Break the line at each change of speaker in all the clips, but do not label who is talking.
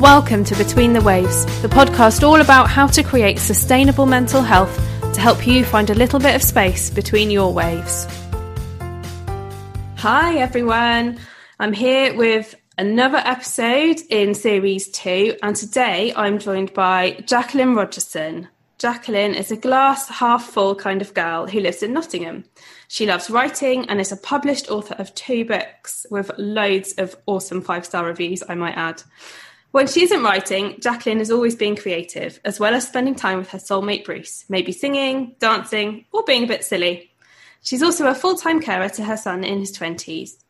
Welcome to Between the Waves, the podcast all about how to create sustainable mental health to help you find a little bit of space between your waves. Hi, everyone. I'm here with another episode in series two, and today I'm joined by Jacqueline Rogerson. Jacqueline is a glass half full kind of girl who lives in Nottingham. She loves writing and is a published author of two books with loads of awesome five star reviews, I might add. When she isn't writing, Jacqueline is always being creative, as well as spending time with her soulmate Bruce, maybe singing, dancing, or being a bit silly. She's also a full time carer to her son in his 20s.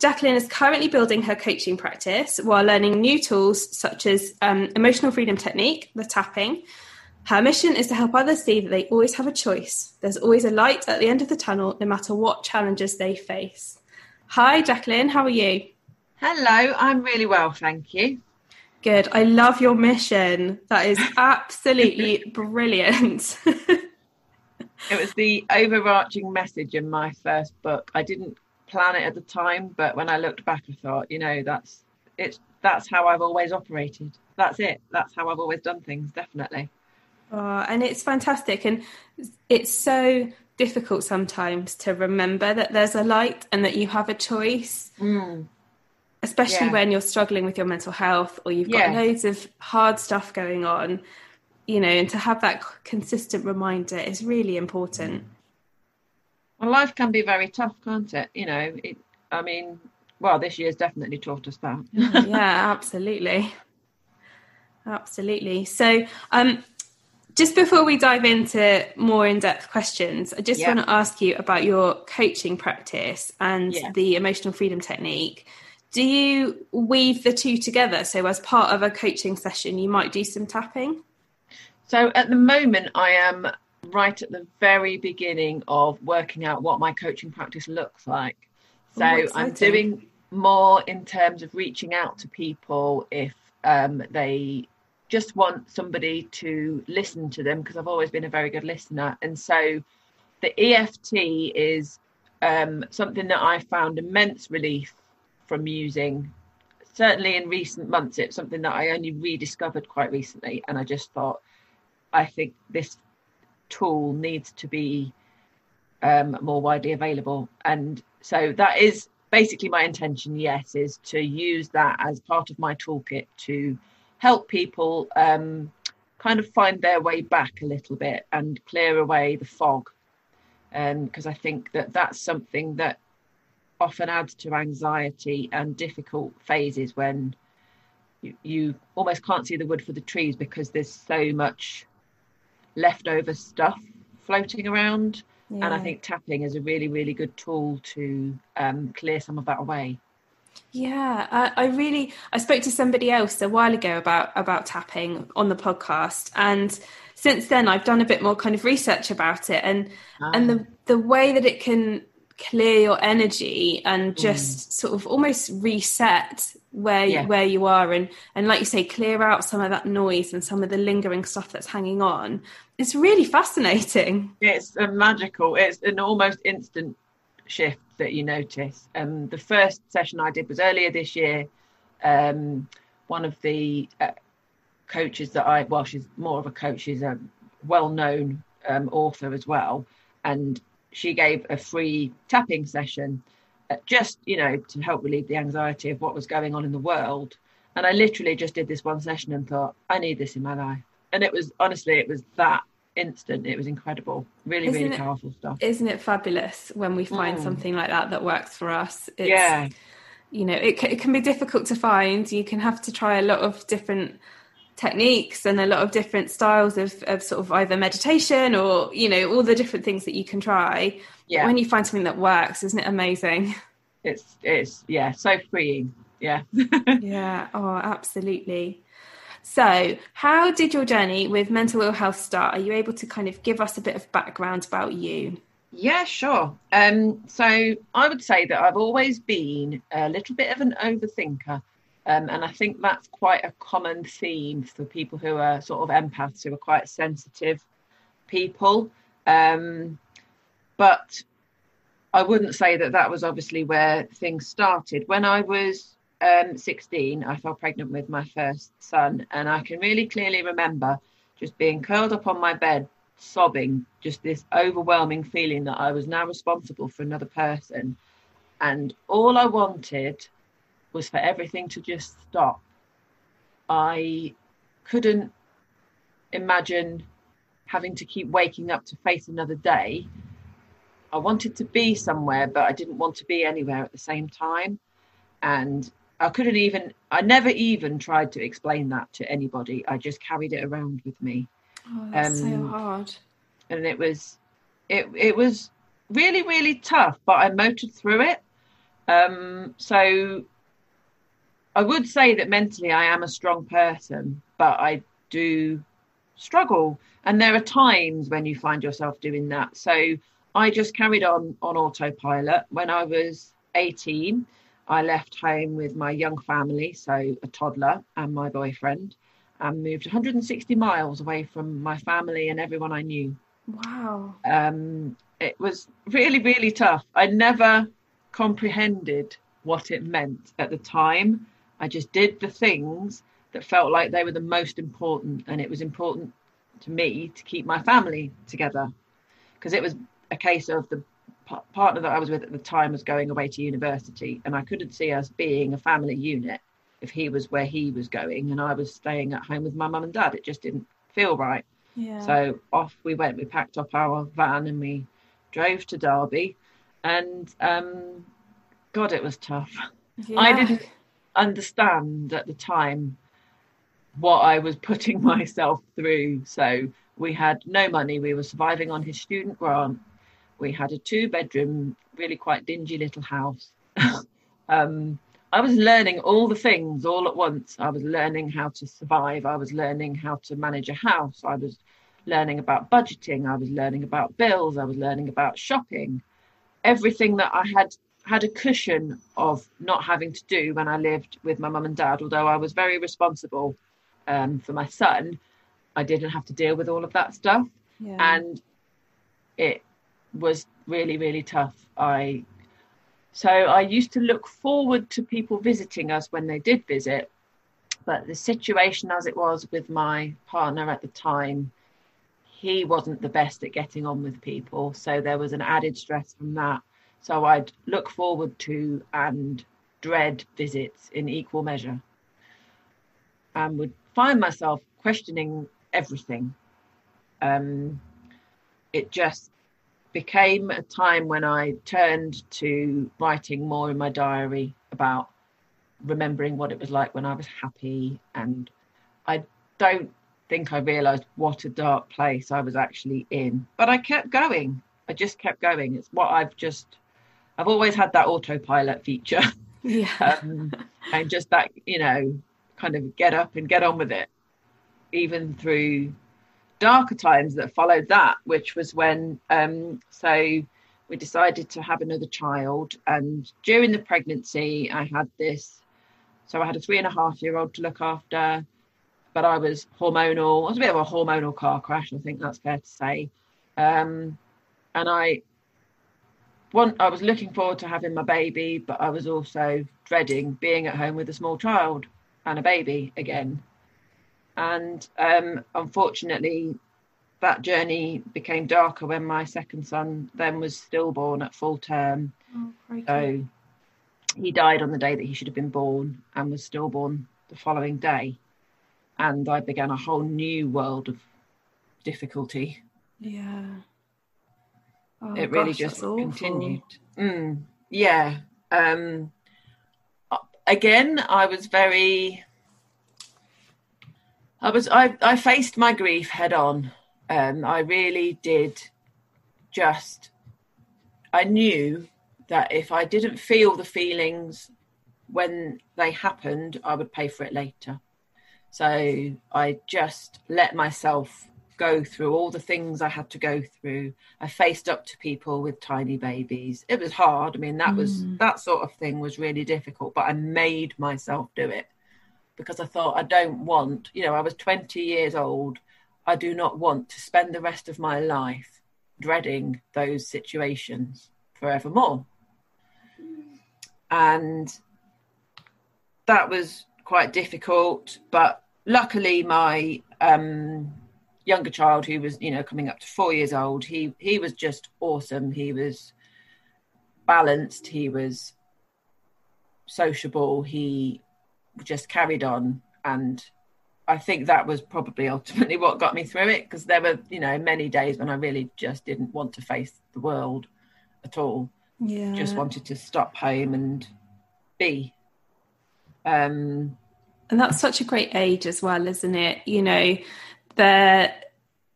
Jacqueline is currently building her coaching practice while learning new tools such as um, emotional freedom technique, the tapping. Her mission is to help others see that they always have a choice. There's always a light at the end of the tunnel, no matter what challenges they face. Hi, Jacqueline, how are you?
Hello, I'm really well, thank you.
Good. I love your mission. That is absolutely brilliant.
it was the overarching message in my first book. I didn't plan it at the time, but when I looked back, I thought, you know, that's it's that's how I've always operated. That's it. That's how I've always done things. Definitely.
Oh, and it's fantastic, and it's so difficult sometimes to remember that there's a light and that you have a choice.
Mm
especially yeah. when you're struggling with your mental health or you've got yeah. loads of hard stuff going on you know and to have that consistent reminder is really important.
Well life can be very tough can't it? You know it, i mean well this year's definitely taught us that.
Yeah absolutely. Absolutely. So um just before we dive into more in-depth questions i just yeah. want to ask you about your coaching practice and the emotional freedom technique do you weave the two together? So, as part of a coaching session, you might do some tapping?
So, at the moment, I am right at the very beginning of working out what my coaching practice looks like. So, Ooh, I'm doing more in terms of reaching out to people if um, they just want somebody to listen to them because I've always been a very good listener. And so, the EFT is um, something that I found immense relief from using certainly in recent months it's something that i only rediscovered quite recently and i just thought i think this tool needs to be um, more widely available. And so that is basically my intention yes is to use that as part of my toolkit to help people um, kind of find their way back a little bit and clear away the fog. Because um, i think that that's something that often adds to anxiety and difficult phases when you, you almost can't see the wood for the trees because there's so much leftover stuff floating around. Yeah. And I think tapping is a really, really good tool to um, clear some of that away.
Yeah, I, I, really I spoke to somebody else a while ago about about tapping on the podcast, and since then I've done a bit more kind of research about it, and ah. and the the way that it can clear your energy and mm. just mm. sort of almost reset where yeah. where you are and and like you say clear out some of that noise and some of the lingering stuff that's hanging on it's really fascinating
it's a magical it's an almost instant shift that you notice um the first session i did was earlier this year um one of the uh, coaches that i well she's more of a coach she's a well-known um, author as well and she gave a free tapping session uh, just you know to help relieve the anxiety of what was going on in the world. And i literally just did this one session and thought i need this in my life. And it was honestly it was that instant. It was incredible. Really isn't really it, powerful stuff.
isn't it fabulous when we find mm. something like that that works for us?
It's, yeah.
you know it, it can be difficult to find. You can have to try a lot of different techniques and a lot of different styles of, of sort of either meditation or you know all the different things that you can try. Yeah. when you find something that works isn't it amazing?
It's it's yeah so freeing. Yeah.
Yeah. Oh absolutely. So how did your journey with mental ill health start? Are you able to kind of give us a bit of background about you?
Yeah sure. Um so i would say that i've always been a little bit of an overthinker um, and I think that's quite a common theme for people who are sort of empaths, who are quite sensitive people. Um, but I wouldn't say that that was obviously where things started. When I was um, 16, I fell pregnant with my first son, and I can really clearly remember just being curled up on my bed, sobbing, just this overwhelming feeling that I was now responsible for another person. And all I wanted was for everything to just stop. I couldn't imagine having to keep waking up to face another day. I wanted to be somewhere, but I didn't want to be anywhere at the same time. And I couldn't even, I never even tried to explain that to anybody. I just carried it around with me.
Oh, that's um, so hard.
And it was, it, it was really, really tough, but I motored through it. Um, so I would say that mentally I am a strong person, but I do struggle. And there are times when you find yourself doing that. So I just carried on on autopilot. When I was 18, I left home with my young family, so a toddler and my boyfriend, and moved 160 miles away from my family and everyone I knew.
Wow.
Um, it was really, really tough. I never comprehended what it meant at the time. I just did the things that felt like they were the most important, and it was important to me to keep my family together because it was a case of the partner that I was with at the time was going away to university, and I couldn't see us being a family unit if he was where he was going and I was staying at home with my mum and dad. It just didn't feel right.
Yeah.
So off we went. We packed up our van and we drove to Derby, and um, God, it was tough. Yeah. I didn't understand at the time what I was putting myself through. So we had no money. We were surviving on his student grant we had a two bedroom, really quite dingy little house. um, I was learning all the things all at once. I was learning how to survive. I was learning how to manage a house. I was learning about budgeting. I was learning about bills. I was learning about shopping. Everything that I had had a cushion of not having to do when I lived with my mum and dad, although I was very responsible um, for my son, I didn't have to deal with all of that stuff. Yeah. And it was really really tough i so i used to look forward to people visiting us when they did visit but the situation as it was with my partner at the time he wasn't the best at getting on with people so there was an added stress from that so i'd look forward to and dread visits in equal measure and would find myself questioning everything um, it just became a time when I turned to writing more in my diary about remembering what it was like when I was happy. And I don't think I realized what a dark place I was actually in, but I kept going. I just kept going. It's what I've just, I've always had that autopilot feature.
Yeah.
um, and just that, you know, kind of get up and get on with it, even through darker times that followed that, which was when um, so we decided to have another child, and during the pregnancy, I had this. So I had a three and a half year old to look after, but I was hormonal. It was a bit of a hormonal car crash, I think that's fair to say. Um, and I one I was looking forward to having my baby, but I was also dreading being at home with a small child and a baby again. And um, unfortunately, that journey became darker when my second son then was stillborn at full term.
Oh,
so he died on the day that he should have been born and was stillborn the following day. And I began a whole new world of difficulty.
Yeah.
Oh, it really just continued. Mm, yeah. Um, again, I was very I was I, I faced my grief head on. Um, I really did just I knew that if I didn't feel the feelings when they happened, I would pay for it later. So I just let myself go through all the things I had to go through. I faced up to people with tiny babies. It was hard. I mean, that mm. was that sort of thing was really difficult, but I made myself do it because I thought I don't want, you know, I was 20 years old. I do not want to spend the rest of my life dreading those situations forevermore. And that was quite difficult. But luckily, my um, younger child, who was you know coming up to four years old, he he was just awesome. He was balanced. He was sociable. He just carried on and I think that was probably ultimately what got me through it because there were, you know, many days when I really just didn't want to face the world at all.
Yeah.
Just wanted to stop home and be. Um,
and that's such a great age as well, isn't it? You know, they're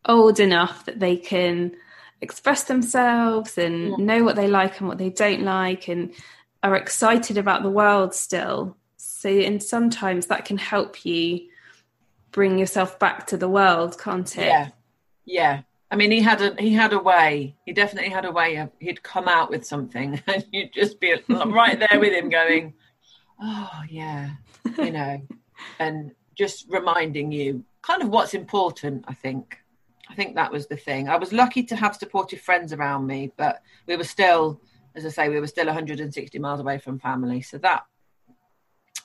old enough that they can express themselves and yeah. know what they like and what they don't like and are excited about the world still. So, and sometimes that can help you bring yourself back to the world, can't it?
Yeah, yeah. I mean, he had a he had a way. He definitely had a way of he'd come out with something, and you'd just be right there with him, going, "Oh yeah," you know, and just reminding you kind of what's important. I think. I think that was the thing. I was lucky to have supportive friends around me, but we were still, as I say, we were still 160 miles away from family, so that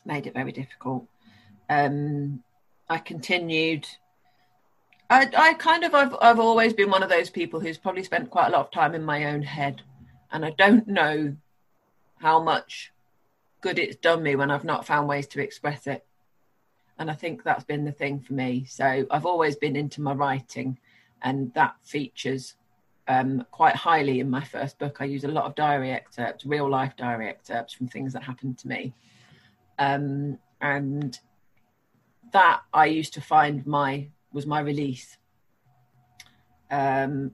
made it very difficult. Um, I continued. I, I kind of, I've, I've always been one of those people who's probably spent quite a lot of time in my own head, and I don't know how much good it's done me when I've not found ways to express it. And I think that's been the thing for me. So I've always been into my writing, and that features um, quite highly in my first book. I use a lot of diary excerpts, real life diary excerpts from things that happened to me. Um, and that I used to find my was my release. Um,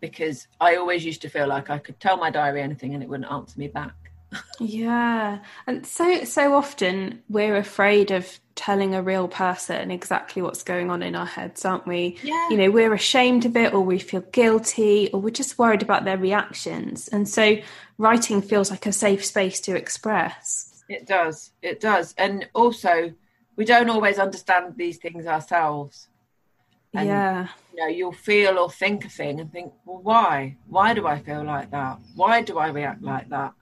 because I always used to feel like I could tell my diary anything and it wouldn't answer me back.
Yeah, and so so often we're afraid of telling a real person exactly what's going on in our heads, aren't we?
Yeah.
You know, we're ashamed of it, or we feel guilty, or we're just worried about their reactions, and so writing feels like a safe space to express.
It does. It does. And also, we don't always understand these things ourselves.
And, yeah.
You know, you'll feel or think a thing and think, well, why? Why do I feel like that? Why do I react like that?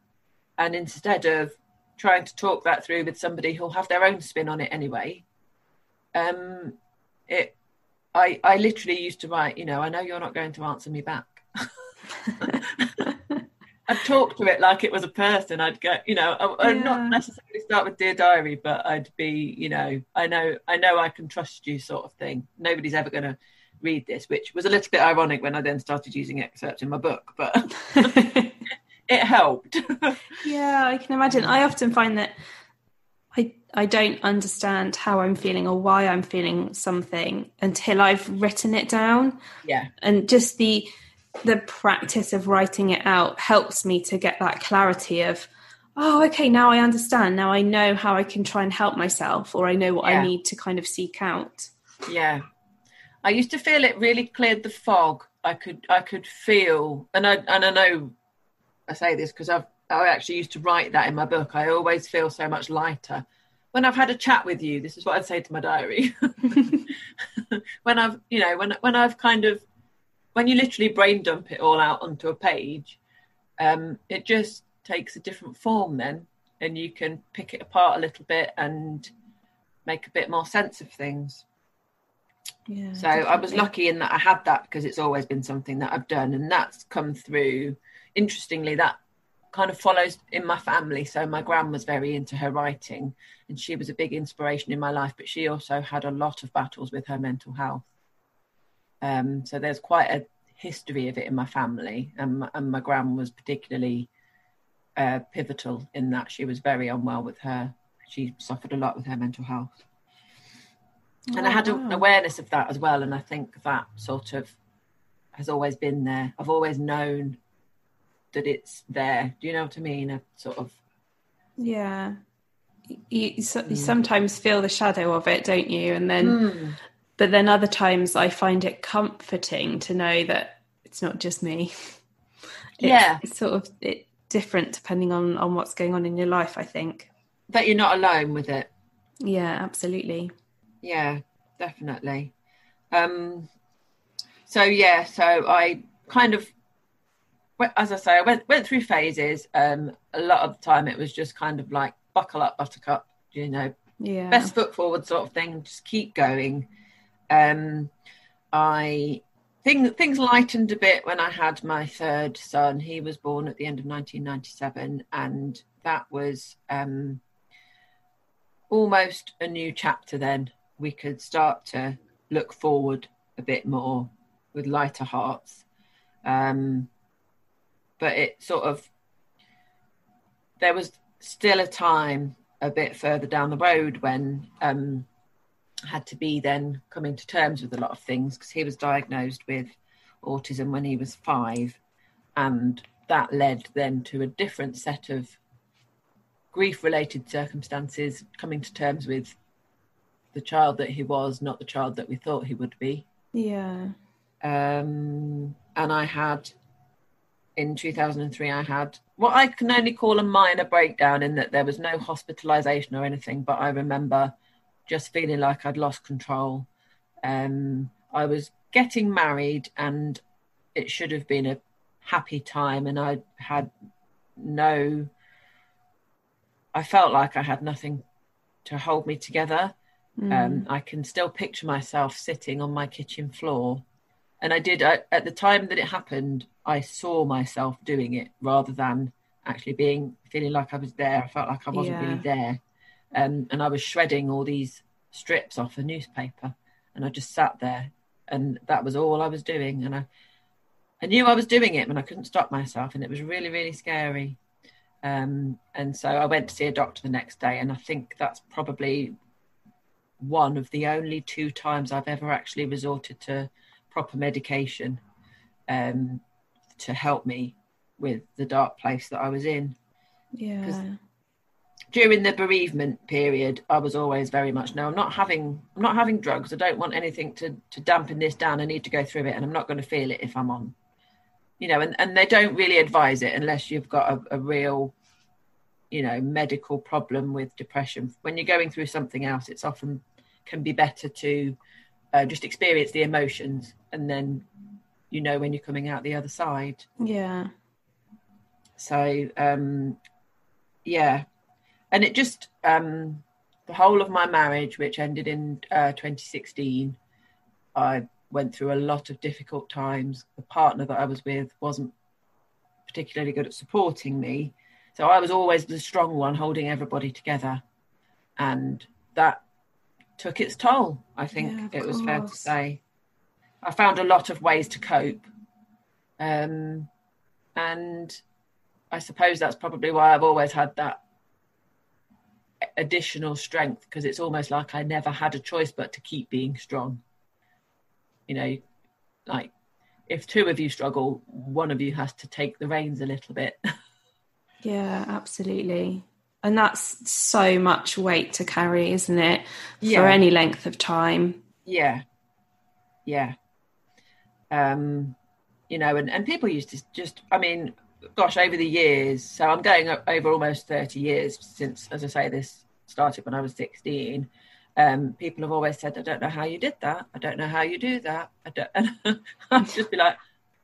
And instead of trying to talk that through with somebody who'll have their own spin on it anyway, um, it, I, I literally used to write, you know, I know you're not going to answer me back. I'd talk to it like it was a person. I'd go, you know, I, would yeah. not necessarily start with dear diary, but I'd be, you know, I know, I know, I can trust you, sort of thing. Nobody's ever going to read this, which was a little bit ironic when I then started using excerpts in my book, but it helped.
yeah, I can imagine. I often find that I I don't understand how I'm feeling or why I'm feeling something until I've written it down.
Yeah,
and just the the practice of writing it out helps me to get that clarity of oh okay now i understand now i know how i can try and help myself or i know what yeah. i need to kind of seek out
yeah i used to feel it really cleared the fog i could i could feel and i and i know i say this because i've i actually used to write that in my book i always feel so much lighter when i've had a chat with you this is what i'd say to my diary when i've you know when when i've kind of when you literally brain dump it all out onto a page, um, it just takes a different form then, and you can pick it apart a little bit and make a bit more sense of things.
Yeah,
so definitely. I was lucky in that I had that because it's always been something that I've done, and that's come through. Interestingly, that kind of follows in my family. So my gran was very into her writing, and she was a big inspiration in my life. But she also had a lot of battles with her mental health. Um, so there's quite a history of it in my family, and my, and my gran was particularly uh, pivotal in that she was very unwell with her. She suffered a lot with her mental health, oh, and I had wow. an awareness of that as well. And I think that sort of has always been there. I've always known that it's there. Do you know what I mean? A sort of
yeah. You, you, you mm. sometimes feel the shadow of it, don't you? And then mm. But then other times I find it comforting to know that it's not just me.
It's, yeah.
It's sort of it, different depending on, on what's going on in your life, I think.
That you're not alone with it.
Yeah, absolutely.
Yeah, definitely. Um, so yeah, so I kind of, as I say, I went went through phases. Um, a lot of the time, it was just kind of like buckle up, buttercup. you know,
yeah.
best foot forward sort of thing. Just keep going. Um, I things things lightened a bit when I had my third son. He was born at the end of 1997, and that was um, almost a new chapter. Then we could start to look forward a bit more with lighter hearts. Um, but it sort of there was still a time a bit further down the road when um, had to be then coming to terms with a lot of things because he was diagnosed with autism when he was five, and that led then to a different set of grief-related circumstances, coming to terms with the child that he was, not the child that we thought he would be.
Yeah.
Um, and I had in 2003 i had what i can only call a minor breakdown in that there was no hospitalization or anything but i remember just feeling like i'd lost control um, i was getting married and it should have been a happy time and i had no i felt like i had nothing to hold me together mm. um, i can still picture myself sitting on my kitchen floor and I did I, at the time that it happened. I saw myself doing it rather than actually being feeling like I was there. I felt like I wasn't yeah. really there, um, and I was shredding all these strips off a newspaper, and I just sat there, and that was all I was doing. And I, I knew I was doing it, and I couldn't stop myself, and it was really, really scary. Um, and so I went to see a doctor the next day, and I think that's probably one of the only two times I've ever actually resorted to proper medication um, to help me with the dark place that I was in.
Yeah.
During the bereavement period, I was always very much no. I'm not having. I'm not having drugs. I don't want anything to to dampen this down. I need to go through it, and I'm not going to feel it if I'm on. You know, and and they don't really advise it unless you've got a, a real, you know, medical problem with depression. When you're going through something else, it's often can be better to uh, just experience the emotions and then you know when you're coming out the other side.
Yeah.
So um yeah. And it just um the whole of my marriage which ended in uh, 2016 i went through a lot of difficult times. The partner that i was with wasn't particularly good at supporting me. So i was always the strong one holding everybody together. And that took its toll i think yeah, it was course. fair to say I found a lot of ways to cope. Um, and I suppose that's probably why I've always had that additional strength because it's almost like I never had a choice but to keep being strong. You know, like if two of you struggle, one of you has to take the reins a little bit.
yeah, absolutely. And that's so much weight to carry, isn't it? For any length of time.
Yeah. Yeah um, you know, and, and people used to just, I mean, gosh, over the years, so I'm going over almost 30 years since, as I say, this started when I was 16. Um, people have always said, I don't know how you did that. I don't know how you do that. I don't, and I'd just be like,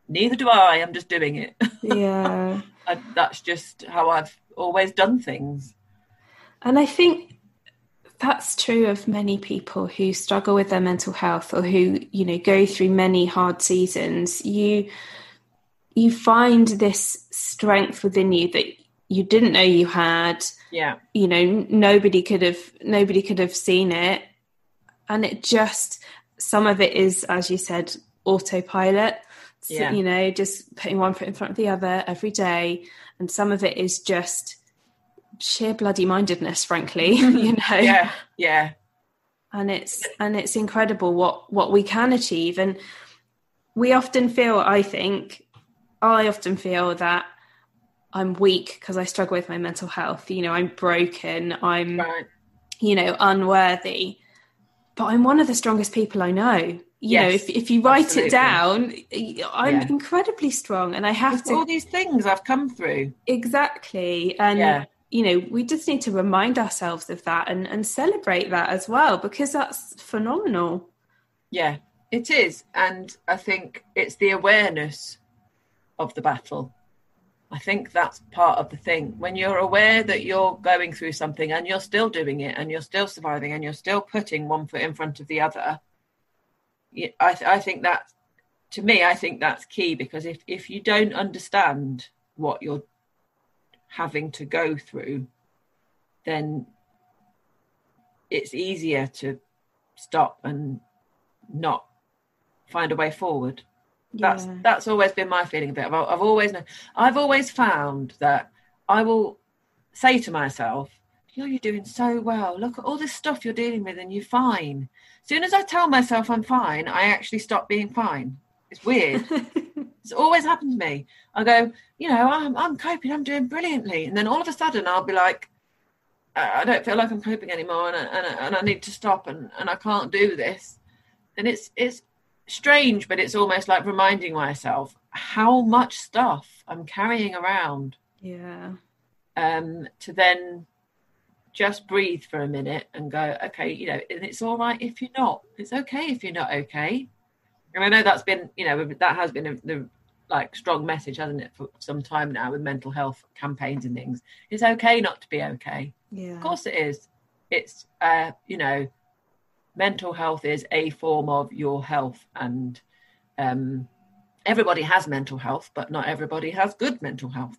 neither do I. I'm just doing it.
Yeah.
I, that's just how I've always done things.
And I think that's true of many people who struggle with their mental health or who you know go through many hard seasons. You you find this strength within you that you didn't know you had.
Yeah.
You know nobody could have nobody could have seen it. And it just some of it is as you said autopilot. So, yeah. you know just putting one foot in front of the other every day and some of it is just sheer bloody mindedness, frankly. you know.
Yeah, yeah.
And it's and it's incredible what what we can achieve, and we often feel. I think I often feel that I'm weak because I struggle with my mental health. You know, I'm broken. I'm, right. you know, unworthy. But I'm one of the strongest people I know you yes, know if, if you write absolutely. it down i'm yeah. incredibly strong and i have
it's
to
all these things i've come through
exactly and yeah you know, we just need to remind ourselves of that and, and celebrate that as well because that's phenomenal.
Yeah, it is. And I think it's the awareness of the battle I think that's part of the thing. When you're aware that you're going through something and you're still doing it and you're still surviving and you're still putting one foot in front of the other, I, th- I think that, to me, I think that's key because if, if you don't understand what you're having to go through, then it's easier to stop and not find a way forward. That's yeah. that's always been my feeling it. I've, I've always known, I've always found that I will say to myself, "You know, you're doing so well. Look at all this stuff you're dealing with, and you're fine." As soon as I tell myself I'm fine, I actually stop being fine. It's weird. it's always happened to me. I go, you know, I'm I'm coping. I'm doing brilliantly, and then all of a sudden I'll be like, I don't feel like I'm coping anymore, and I, and I, and I need to stop, and, and I can't do this. And it's it's strange, but it's almost like reminding myself how much stuff I'm carrying around.
Yeah.
Um, to then just breathe for a minute and go, okay, you know, and it's all right if you're not. It's okay if you're not okay. And I know that's been, you know, that has been a, the like strong message, hasn't it, for some time now with mental health campaigns and things. It's okay not to be okay.
Yeah.
Of course it is. It's uh, you know, mental health is a form of your health and um, everybody has mental health but not everybody has good mental health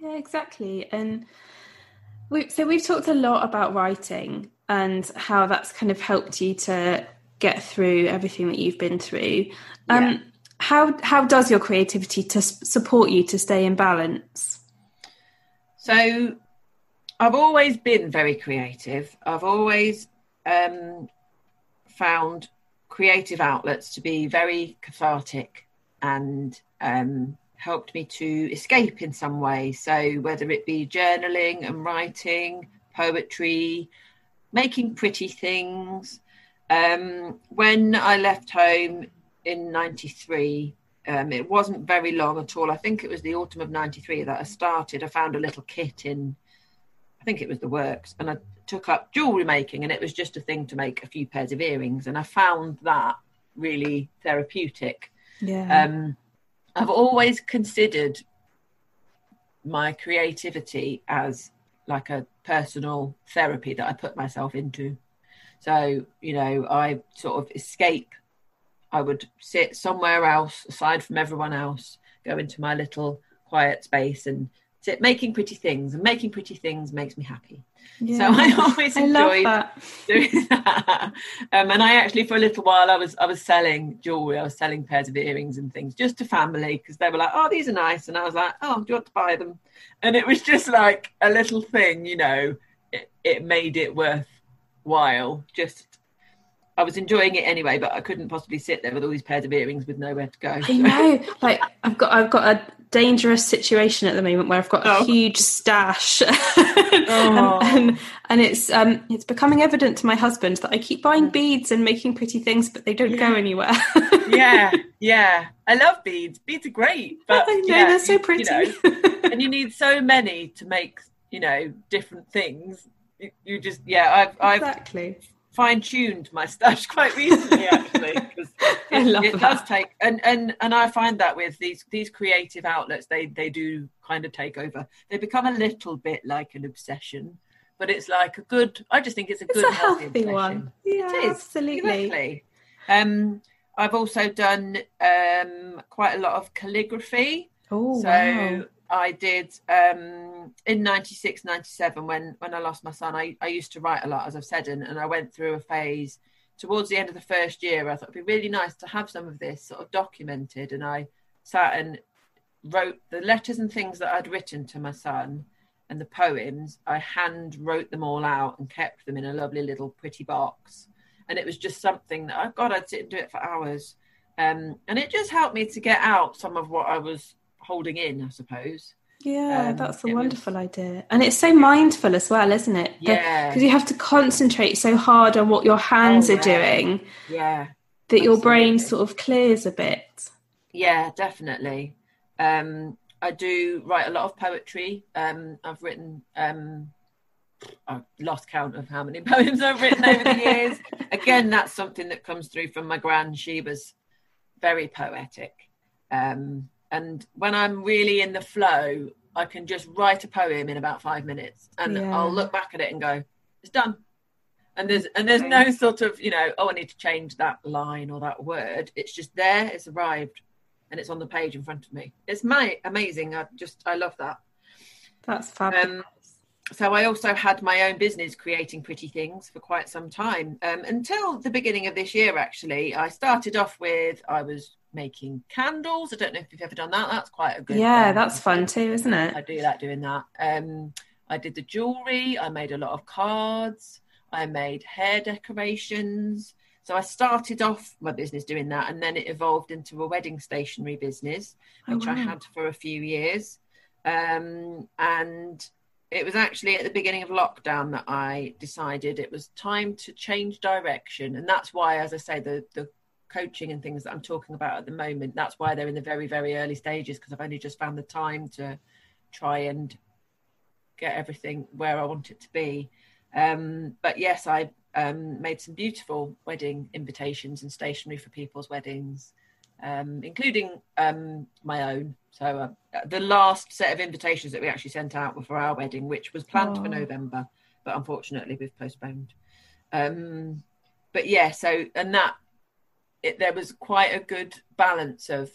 yeah exactly and we, so we've talked a lot about writing and how that's kind of helped you to get through everything that you've been through. Um, yeah. how how does your creativity to support you to stay in balance?
So i've always been very creative. I've always um, found creative outlets to be very cathartic and um, helped me to escape in some way. So, whether it be journaling and writing, poetry, making pretty things. Um, when I left home in 93, um, it wasn't very long at all. I think it was the autumn of 93 that I started. I found a little kit in, I think it was the works, and I took up jewelry making, and it was just a thing to make a few pairs of earrings. And I found that really therapeutic.
Yeah.
Um, I've always considered my creativity as like a personal therapy that I put myself into. So, you know, I sort of escape. I would sit somewhere else aside from everyone else, go into my little quiet space and sit making pretty things. And making pretty things makes me happy. Yeah. So I always enjoy that. doing that. Um, and I actually, for a little while, I was I was selling jewelry. I was selling pairs of earrings and things just to family because they were like, "Oh, these are nice," and I was like, "Oh, do you want to buy them?" And it was just like a little thing, you know. It, it made it worthwhile just I was enjoying it anyway, but I couldn't possibly sit there with all these pairs of earrings with nowhere to go.
I know, like I've got I've got a dangerous situation at the moment where I've got a oh. huge stash, oh. and, and, and it's um it's becoming evident to my husband that I keep buying beads and making pretty things, but they don't yeah. go anywhere.
yeah, yeah, I love beads. Beads are great, but I know, yeah,
they're so pretty,
you know, and you need so many to make you know different things. You, you just yeah, I've, I've exactly. Fine tuned my stash quite recently actually because it, it does take and and and I find that with these these creative outlets they they do kind of take over. They become a little bit like an obsession but it's like a good I just think it's a
it's
good
a healthy, one. Yeah it is. absolutely.
Exactly. um I've also done um quite a lot of calligraphy.
Oh
so
wow.
I did um, in 96, 97 when, when I lost my son. I, I used to write a lot, as I've said, and, and I went through a phase towards the end of the first year. I thought it'd be really nice to have some of this sort of documented. And I sat and wrote the letters and things that I'd written to my son and the poems. I hand wrote them all out and kept them in a lovely little pretty box. And it was just something that, oh God, I'd sit and do it for hours. Um, and it just helped me to get out some of what I was holding in, I suppose.
Yeah, um, that's a wonderful was... idea. And it's so mindful as well, isn't it?
Yeah.
Because you have to concentrate so hard on what your hands oh, are yeah. doing.
Yeah.
That absolutely. your brain sort of clears a bit.
Yeah, definitely. Um, I do write a lot of poetry. Um, I've written, um, I've lost count of how many poems I've written over the years. Again, that's something that comes through from my grand. She was very poetic. Um, and when I'm really in the flow, I can just write a poem in about five minutes, and yeah. I'll look back at it and go, "It's done." And there's and there's no sort of you know, oh, I need to change that line or that word. It's just there. It's arrived, and it's on the page in front of me. It's my amazing. I just I love that.
That's fabulous. Um,
so I also had my own business creating pretty things for quite some time um, until the beginning of this year. Actually, I started off with I was making candles. I don't know if you've ever done that. That's quite a good.
Yeah, um, that's fun too, isn't it?
I do like doing that. Um, I did the jewelry. I made a lot of cards. I made hair decorations. So I started off my business doing that, and then it evolved into a wedding stationery business, oh, which oh, wow. I had for a few years. Um, and it was actually at the beginning of lockdown that I decided it was time to change direction, and that's why, as I say, the the coaching and things that I'm talking about at the moment, that's why they're in the very, very early stages because I've only just found the time to try and get everything where I want it to be. Um, but yes, I um, made some beautiful wedding invitations and stationery for people's weddings, um, including um, my own. So uh, the last set of invitations that we actually sent out were for our wedding, which was planned for November, but unfortunately we've postponed. Um, but yeah, so and that it, there was quite a good balance of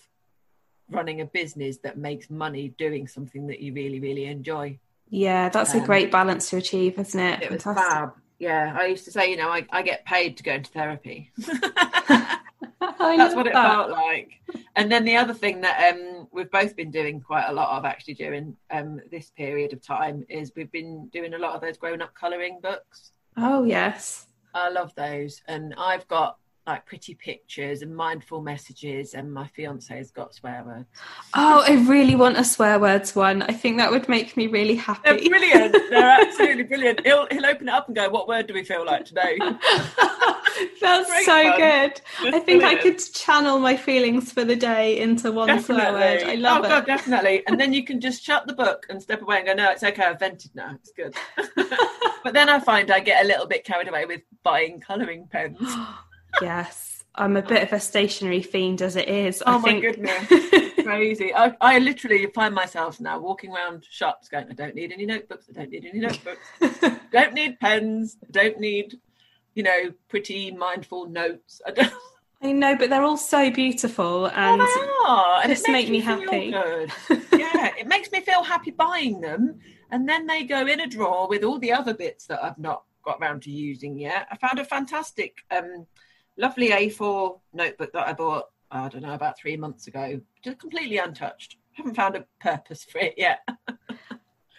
running a business that makes money doing something that you really really enjoy.
Yeah that's um, a great balance to achieve isn't it?
it was fab. Yeah i used to say you know i, I get paid to go into therapy. That's what it that. felt like. And then the other thing that um, we've both been doing quite a lot of actually during um, this period of time is we've been doing a lot of those grown up colouring books.
Oh yes.
I love those. And i've got like pretty pictures and mindful messages and my fiance has got swear words.
Oh i really want a swear words one. I think that would make me really happy.
They're brilliant. They're absolutely brilliant. He'll, he'll open it up and go what word do we feel like today?
That's so fun. good. Just i think brilliant. i could channel my feelings for the day into one definitely. swear word. I love
oh, it. oh, it. God, definitely. And then you can just shut the book and step away and go no it's okay. I've vented now. It's good. But then i find i get a little bit carried away with buying colouring pens
yes, I'm a bit of a stationery fiend as it is.
Oh I my think... goodness, crazy! I, I literally find myself now walking around shops going, I don't need any notebooks. I don't need any notebooks. don't need pens. Don't need, you know, pretty mindful notes. I don't.
I know, but they're all so beautiful and
oh,
just and make me, happy.
Yeah, it makes me feel happy buying them, and then they go in a drawer with all the other bits that I've not got around to using yet. I found a fantastic um, lovely A4 notebook that I bought, I don't know, about three months ago, just completely untouched. Haven't found a purpose for it yet.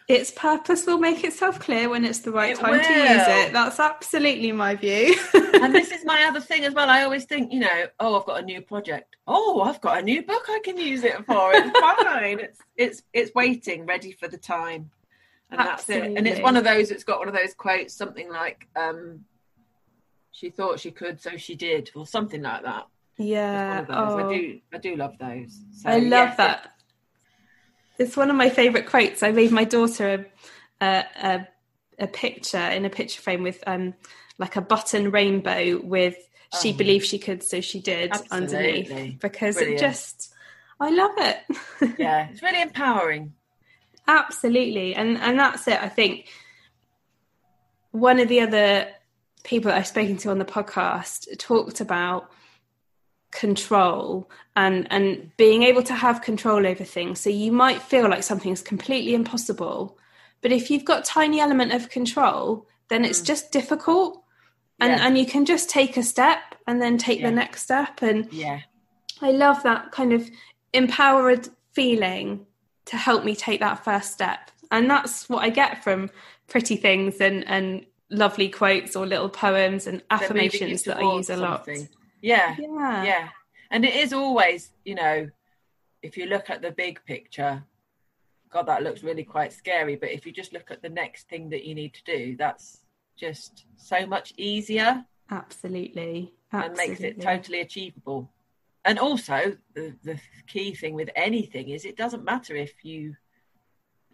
its purpose will make itself clear when it's the right it time will. to use it. That's absolutely my view.
and this is my other thing as well. I always think, you know, oh, I've got a new project. Oh, I've got a new book I can use it for. It's fine. it's it's it's waiting, ready for the time. And absolutely. that's it. And it's one of those. It's got one of those quotes, something like, um, she thought she could, so she did, or something like that.
Yeah,
oh. I do. I do love those.
So, I love that. It's one of my favourite quotes. I made my daughter a, a, a picture in a picture frame with um like a button rainbow with she oh. believed she could, so she did Absolutely. underneath because Brilliant. it just I love it.
yeah, it's really empowering.
Absolutely, and and that's it. I think one of the other people I've spoken to on the podcast talked about control and and being able to have control over things so you might feel like something's completely impossible but if you've got tiny element of control then it's mm. just difficult and yeah. and you can just take a step and then take yeah. the next step and
yeah
i love that kind of empowered feeling to help me take that first step and that's what i get from pretty things and and lovely quotes or little poems and affirmations that I use a lot.
Yeah, yeah, yeah. And it is always, you know, if you look at the big picture, God, that looks really quite scary. But if you just look at the next thing that you need to do, that's just so much easier.
Absolutely.
Absolutely. And makes it totally achievable. And also, the, the key thing with anything is it doesn't matter if you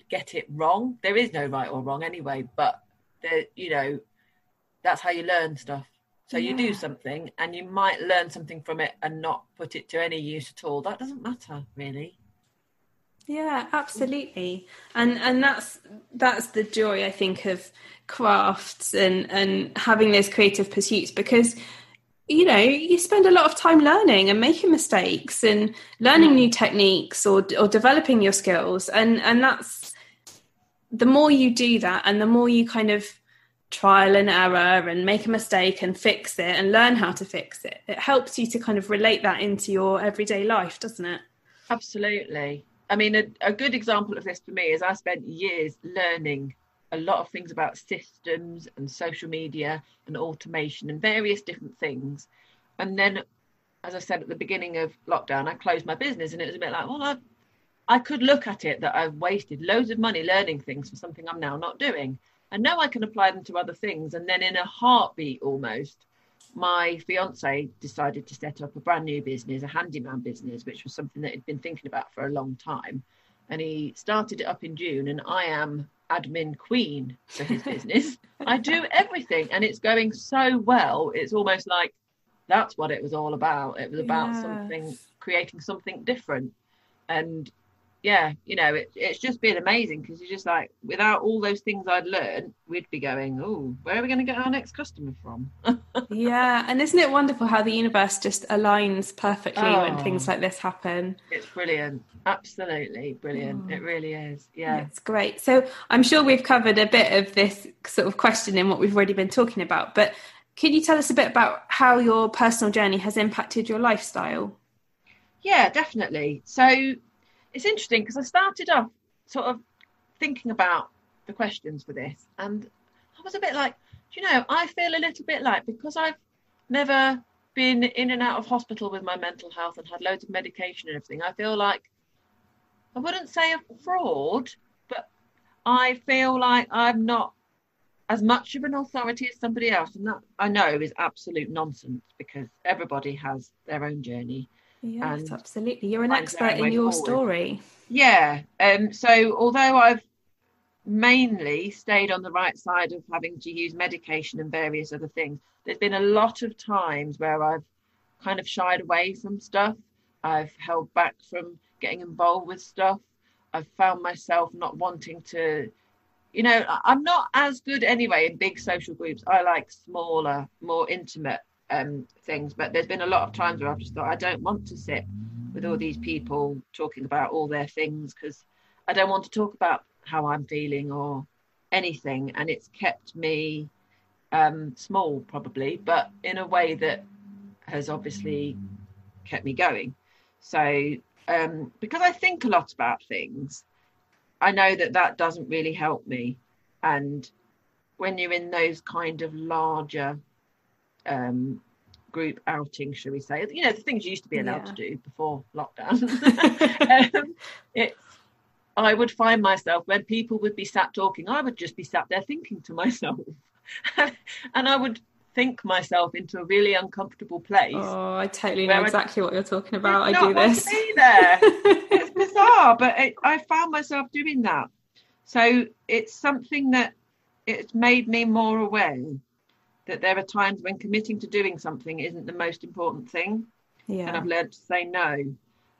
get it wrong. There is no right or wrong anyway, but that you know that's how you learn stuff so yeah. you do something and you might learn something from it and not put it to any use at all that doesn't matter really
Yeah, absolutely. And and that's that's the joy I think of crafts and and having those creative pursuits because you know you spend a lot of time learning and making mistakes and learning mm. new techniques or or developing your skills and and that's the more you do that and the more you kind of trial and error and make a mistake and fix it and learn how to fix it it helps you to kind of relate that into your everyday life doesn't it?
Absolutely. I mean a, a good example of this for me is i spent years learning a lot of things about systems and social media and automation and various different things. And then as i said at the beginning of lockdown i closed my business and it was a bit like well i I could look at it that I've wasted loads of money learning things for something I'm now not doing. And now I can apply them to other things. And then in a heartbeat almost, my fiance decided to set up a brand new business, a handyman business, which was something that he'd been thinking about for a long time. And he started it up in June, and I am admin queen for his business. I do everything, and it's going so well. It's almost like that's what it was all about. It was about yes. something, creating something different. And yeah, you know, it, it's just been amazing because you're just like, without all those things I'd learned, we'd be going, oh, where are we going to get our next customer from?
yeah, and isn't it wonderful how the universe just aligns perfectly oh, when things oh. like this happen?
It's brilliant. Absolutely brilliant. Oh. It really is. Yeah.
It's great. So I'm sure we've covered a bit of this sort of question in what we've already been talking about, but can you tell us a bit about how your personal journey has impacted your lifestyle?
Yeah, definitely. So it's interesting because I started off sort of thinking about the questions for this, and I was a bit like, you know, I feel a little bit like because I've never been in and out of hospital with my mental health and had loads of medication and everything, I feel like I wouldn't say a fraud, but I feel like I'm not as much of an authority as somebody else. And that I know is absolute nonsense because everybody has their own journey.
Yes, absolutely. You're an expert in your forward. story.
Yeah. Um, so although I've mainly stayed on the right side of having to use medication and various other things, there's been a lot of times where I've kind of shied away from stuff. I've held back from getting involved with stuff. I've found myself not wanting to, you know, I'm not as good anyway in big social groups. I like smaller, more intimate um, things. But there's been a lot of times where I've just thought I don't want to sit with all these people talking about all their things because I don't want to talk about how I'm feeling or anything, and it's kept me um, small probably, but in a way that has obviously kept me going. So um, because I think a lot about things, I know that that doesn't really help me. And when you're in those kind of larger um, group outing, shall we say? You know, the things you used to be allowed yeah. to do before lockdown. um, it's I would find myself when people would be sat talking, I would just be sat there thinking to myself, and I would think myself into a really uncomfortable place.
Oh, I totally know exactly I, what you're talking about. I do this.
be there. it's bizarre, but it, I found myself doing that. So it's something that it's made me more aware that there are times when committing to doing something isn't the most important thing. Yeah. And I've learned to say no.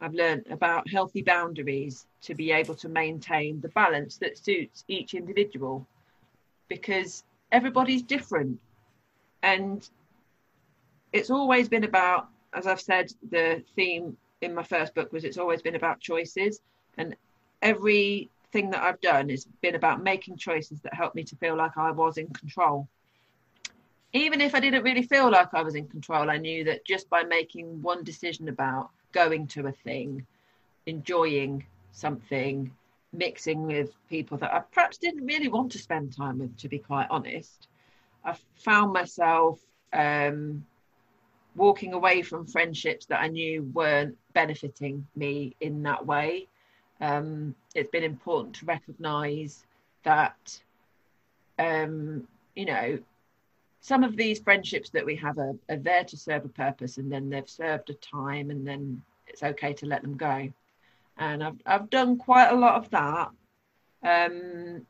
I've learned about healthy boundaries to be able to maintain the balance that suits each individual because everybody's different. And it's always been about, as I've said, the theme in my first book was it's always been about choices. And everything that I've done has been about making choices that help me to feel like I was in control even if I didn't really feel like I was in control, I knew that just by making one decision about going to a thing, enjoying something, mixing with people that I perhaps didn't really want to spend time with, to be quite honest, I found myself um, walking away from friendships that I knew weren't benefiting me in that way. Um, it's been important to recognize that, um, you know, some of these friendships that we have are, are there to serve a purpose and then they've served a time and then it's okay to let them go. And i've, I've done quite a lot of that. Um,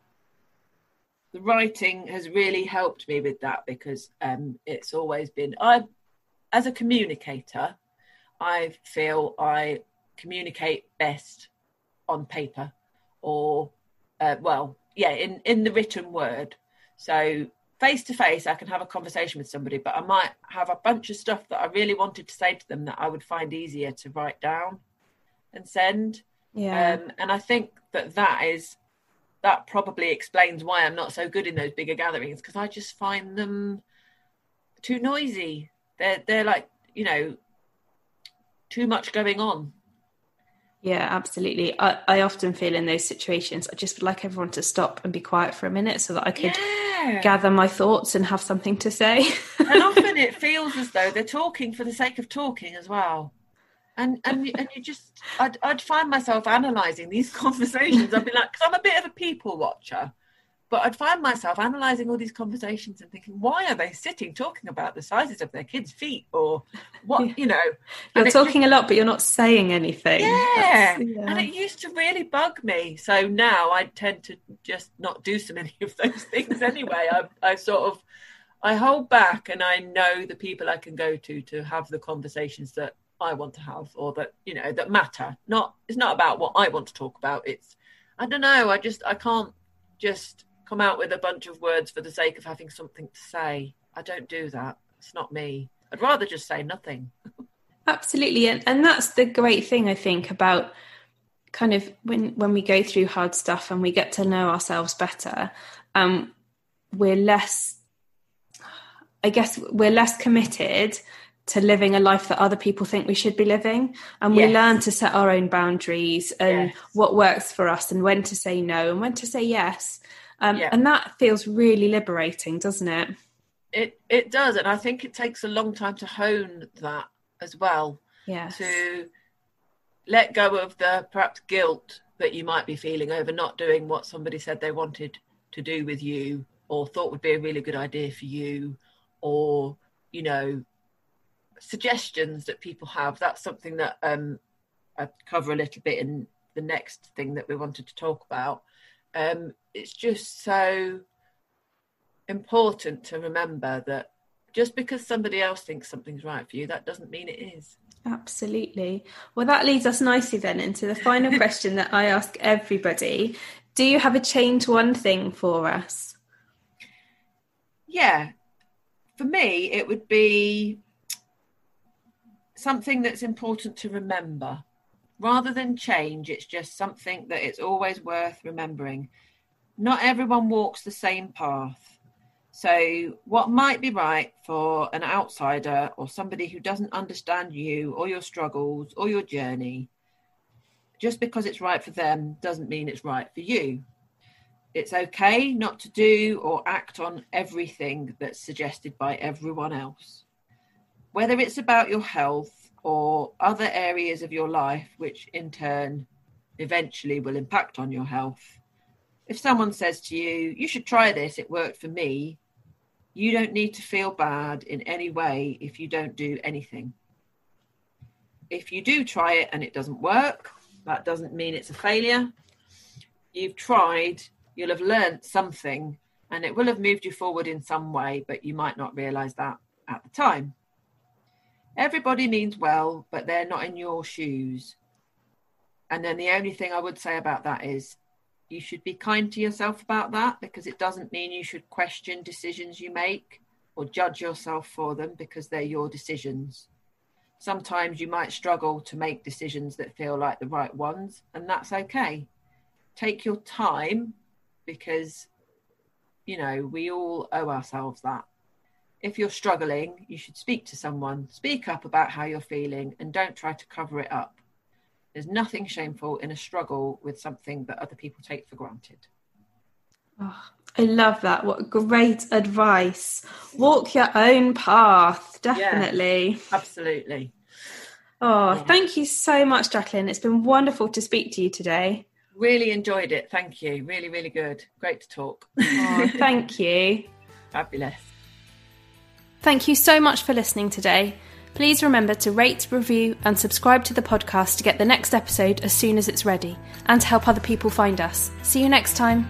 the writing has really helped me with that because um, it's always been i as a communicator i feel i communicate best on paper or uh, well yeah in in the written word. So face to face i can have a conversation with somebody but i might have a bunch of stuff that i really wanted to say to them that i would find easier to write down and send.
Yeah.
Um, and i think that that is that probably explains why i'm not so good in those bigger gatherings because i just find them too noisy. They're they're like you know too much going on
yeah, absolutely. I, I often feel in those situations, I just would like everyone to stop and be quiet for a minute so that I could yeah. gather my thoughts and have something to say.
and often it feels as though they're talking for the sake of talking as well. And and and you just, I'd I'd find myself analysing these conversations. I'd be like, because I'm a bit of a people watcher, but I'd find myself analysing all these conversations and thinking, why are they sitting talking about the sizes of their kids' feet or what, you know?
You're talking just, a lot, but you're not saying anything.
Yeah. yeah. And it used to really bug me. So now I tend to just not do so many of those things anyway. I, I sort of, I hold back and I know the people I can go to to have the conversations that I want to have or that, you know, that matter. Not, it's not about what I want to talk about. It's, I don't know. I just, I can't just come out with a bunch of words for the sake of having something to say. I don't do that. It's not me. I'd rather just say nothing.
Absolutely. And, and that's the great thing, I think, about kind of when when we go through hard stuff and we get to know ourselves better um we're less i guess we're less committed to living a life that other people think we should be living and yes. we learn to set our own boundaries and yes. what works for us and when to say no and when to say yes um, yeah. And that feels really liberating, doesn't it?
It it does, and I think it takes a long time to hone that as well.
Yeah.
To let go of the perhaps guilt that you might be feeling over not doing what somebody said they wanted to do with you, or thought would be a really good idea for you, or you know, suggestions that people have. That's something that um, I cover a little bit in the next thing that we wanted to talk about um, it's just so important to remember that just because somebody else thinks something's right for you, that doesn't mean it is.
Absolutely. Well, that leads us nicely then into the final question that I ask everybody. Do you have a change one thing for us?
Yeah. For me, it would be something that's important to remember rather than change, it's just something that it's always worth remembering. Not everyone walks the same path. So, what might be right for an outsider or somebody who doesn't understand you or your struggles or your journey, just because it's right for them doesn't mean it's right for you. It's okay not to do or act on everything that's suggested by everyone else. Whether it's about your health, or other areas of your life, which in turn eventually will impact on your health. If someone says to you, You should try this, it worked for me, you don't need to feel bad in any way if you don't do anything. If you do try it and it doesn't work, that doesn't mean it's a failure. You've tried, you'll have learned something, and it will have moved you forward in some way, but you might not realize that at the time. Everybody means well, but they're not in your shoes. And then the only thing I would say about that is you should be kind to yourself about that because it doesn't mean you should question decisions you make or judge yourself for them because they're your decisions. Sometimes you might struggle to make decisions that feel like the right ones, and that's okay. Take your time because, you know, we all owe ourselves that if you're struggling, you should speak to someone, speak up about how you're feeling, and don't try to cover it up. There's nothing shameful in a struggle with something that other people take for granted.
Oh, I love that. What great advice. Walk your own path, definitely.
Yeah, absolutely.
Oh, yeah. thank you so much, Jacqueline. It's been wonderful to speak to you today.
Really enjoyed it. Thank you. Really, really good. Great to talk.
Oh, thank you.
Fabulous.
Thank you so much for listening today. Please remember to rate, review, and subscribe to the podcast to get the next episode as soon as it's ready and to help other people find us. See you next time.